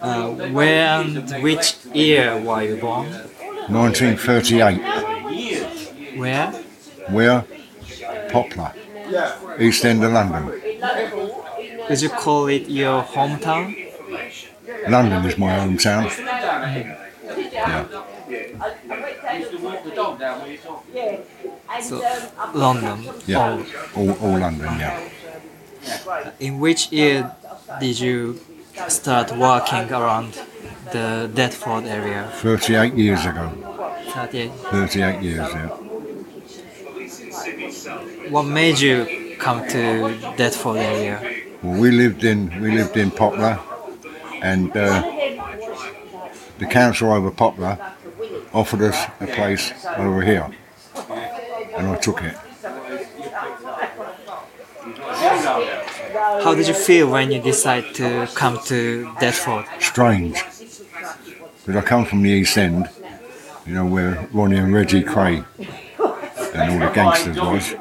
Uh, where and which year were you born? 1938. Where? Where? Poplar. East End of London. Would you call it your hometown? London is my hometown. Yeah. So, London. Yeah. Oh, All, all London, yeah. in which year did you start working around the Deptford area? 38 years ago. 38. 38 years, yeah. What made you come to Deptford area? Well, we lived in we lived in Poplar, and uh, the council over Poplar offered us a place over here, and I took it. How did you feel when you decided to come to Deptford? Strange, because I come from the East End, you know where Ronnie and Reggie Kray and all the gangsters was.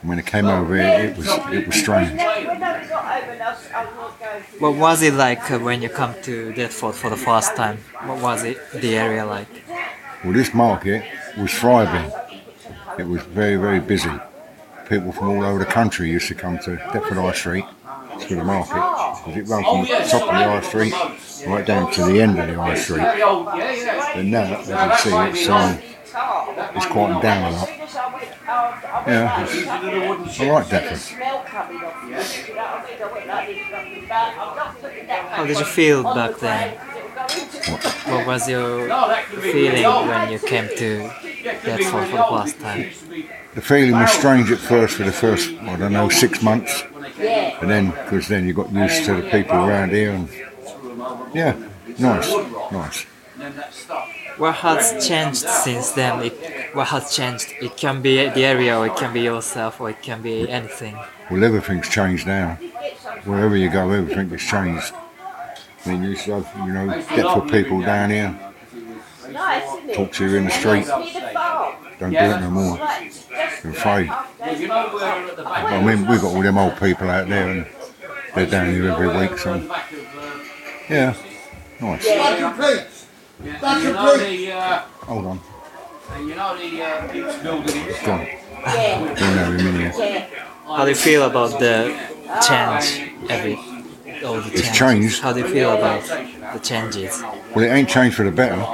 And when I came over here, it was it was strange. What was it like uh, when you come to Deptford for the first time? What was it, the area like? Well, this market was thriving. It was very, very busy. People from all over the country used to come to Deptford High Street to the market because it ran from the top of the High Street right down to the end of the High Street. And now, as you see, it's, um, it's quieting down a lot. Yeah, I like Deptford. How did you feel back then? What was your feeling when you came to Deptford for the first time? The feeling was strange at first for the first, I don't know, six months. And then, because then you got used to the people around here and, yeah, nice, nice. What has changed since then? It, what has changed? It can be the area, or it can be yourself, or it can be anything. Well, everything's changed now. Wherever you go, everything has changed. I mean, you used to have, you know, Deptford people down here, talk to you in the street. Don't do it no more. You're afraid. I mean, we've got all them old people out there and they're down here every week, so, yeah, nice. Back your plates. Back You your know plates. the, Hold on. you know the uh, building in Go on. Don't know him in here. How do you feel about the change? Every all the It's changes? changed. How do you feel about the changes? Well, it ain't changed for the better.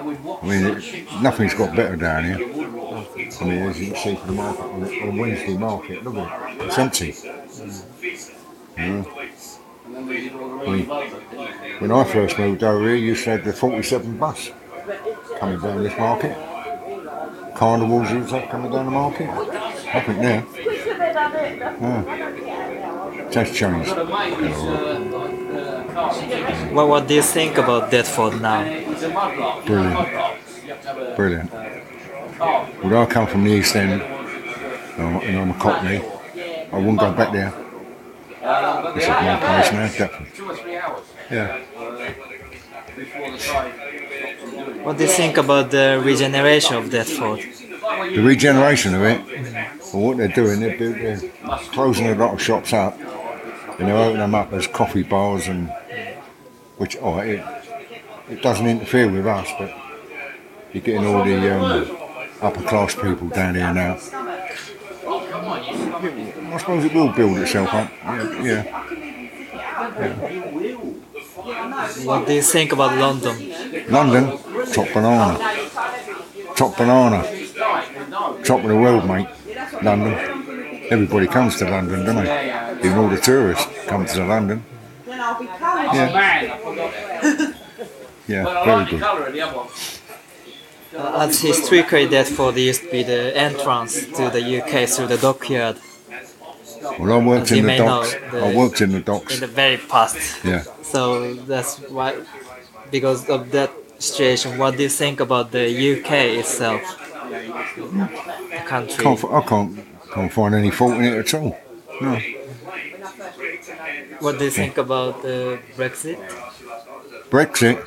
And we've watched I mean, it, nothing's got better down here. I mean, as you can see from the market, on, the, on Wednesday market, look at it, it's empty. Yeah. I mean, when I first moved over here, you said the 47 bus coming down this market. Carnivals used to have coming down the market. Nothing there. Yeah. It has changed. A mate who's like carpenter. What do you think about Deptford now? Brilliant. You have to Brilliant. Well, I come from the East End, and I'm- a Cockney. I wouldn't go back there. This is my place now, Deptford. two or three hours Yeah. before the tide. What do you think about the regeneration of Deptford? The regeneration of it, well, what they're doing, they're, they're closing a lot of shops up, and they're opening them up as coffee bars, and which oh, it, it doesn't interfere with us, but you're getting all the um, upper class people down here now. I suppose it will build itself up. Yeah, yeah. What do you think about London? London, top banana, top banana, top of the world, mate. London. Everybody comes to London, don't they? Even all the tourists come to London. Yeah, Man, I forgot. Yeah, But I very like the good. colour of the other one. As historically, Deptford used to be the entrance to the UK through the dockyard Well, I worked As you in the may know, docks. the- I worked in the docks. in the very past. Yeah. So that's why, because of that situation, what do you think about the UK itself? The country. Can't, fi- I can't, can't find any fault in it at all. No. What do you think about uh, Brexit? Brexit.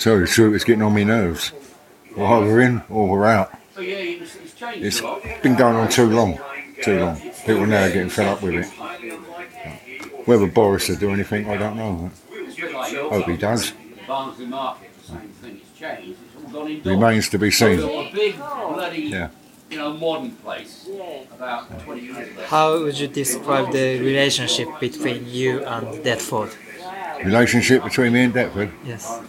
So it's true. It's getting on my nerves. We're either in or we're out. Oh yeah, it's, it's changed It's a lot. It's been going on too long. Too long. People now are getting fed up with it. Whether Boris will do anything, I don't know. It's a like Hope he farm. does. Barnsley Market, the same thing. It's changed. It's all gone indoors. Remains to be seen. A big bloody, Yeah. you know, modern place about 20 years ago. How would you describe the relationship between you and Deptford? Relationship between me and Deptford, Yes,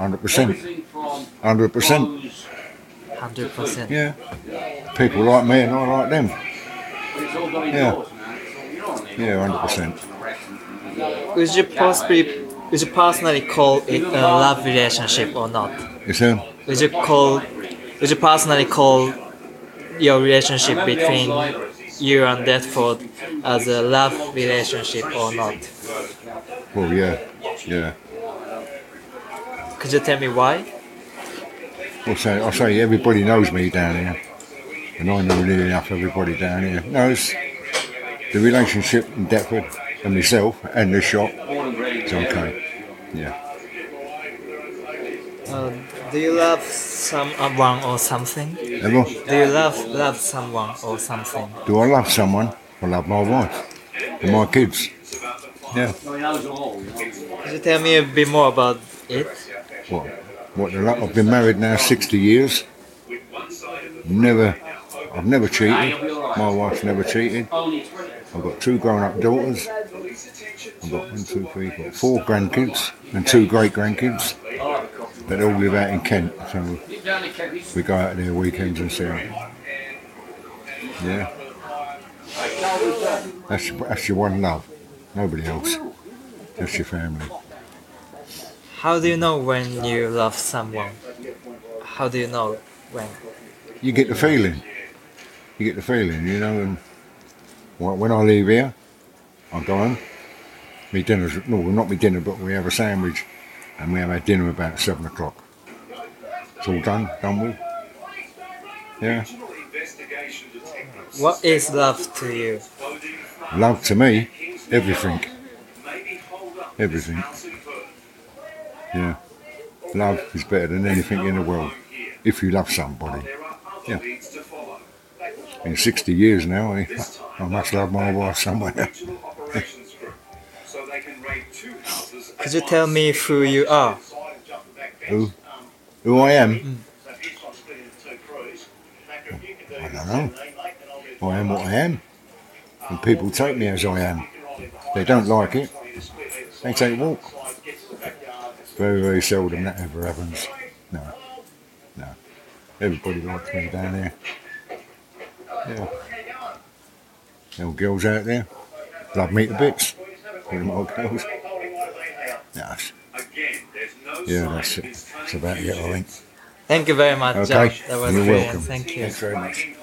100%. 100%. hundred percent. Yeah. People like me and I like them. it's all gone Yeah. indoors now. It's all, you know what I mean? Yeah, 100%. Would you possibly, would you personally call it a love relationship or not? You see? Would you call, would you personally call your relationship between you and Deptford as a love relationship or not? Well, yeah. Yeah. Could you tell me why? I'll say, I'll say everybody knows me down here. And I know nearly enough everybody down here. knows the relationship in Deptford and myself and the shop Born and raised is okay. Yeah. Uh, do you love someone or something? Ever? Do you love love someone or something? Do I love someone? I love my wife and my kids. Yeah. No, he knows them all. He knows them all. Could you tell me a bit more about it? What? What? The, lo- I've been married now 60 years. Never. I've never cheated. My wife's never cheated. I've got two grown-up daughters. I've got one, two, three, got four grandkids and two great grandkids that all live out in Kent. So we go out there weekends and see them. Yeah. That's that's your one love. Nobody else. That's your family. How do you know when you love someone? How do you know when? You get the feeling. You get the feeling, you know. And when I leave here, I go home. Me dinner's no, well, not me dinner, but we have a sandwich, and we have our dinner about seven o'clock. It's all done, done with. Yeah. What is love to you? Love to me, everything. Everything. Yeah. Love is better than anything in the world. If you love somebody. Yeah. In 60 years now, I, I must love my wife somewhere. Could you tell me who you are? Who? Who I am? Mm. I don't know. I am what I am. And people take me as I am. They don't like it. They take a walk. Very, very seldom that ever happens. No. No. Everybody likes me down there. Yeah. Little girls out there. Love me to bits. Old girls. Yes. Yeah, that's it. That's about it, I think. Thank you very much, Okay. Josh. That was You're brilliant. welcome. Thank you. Thanks very much.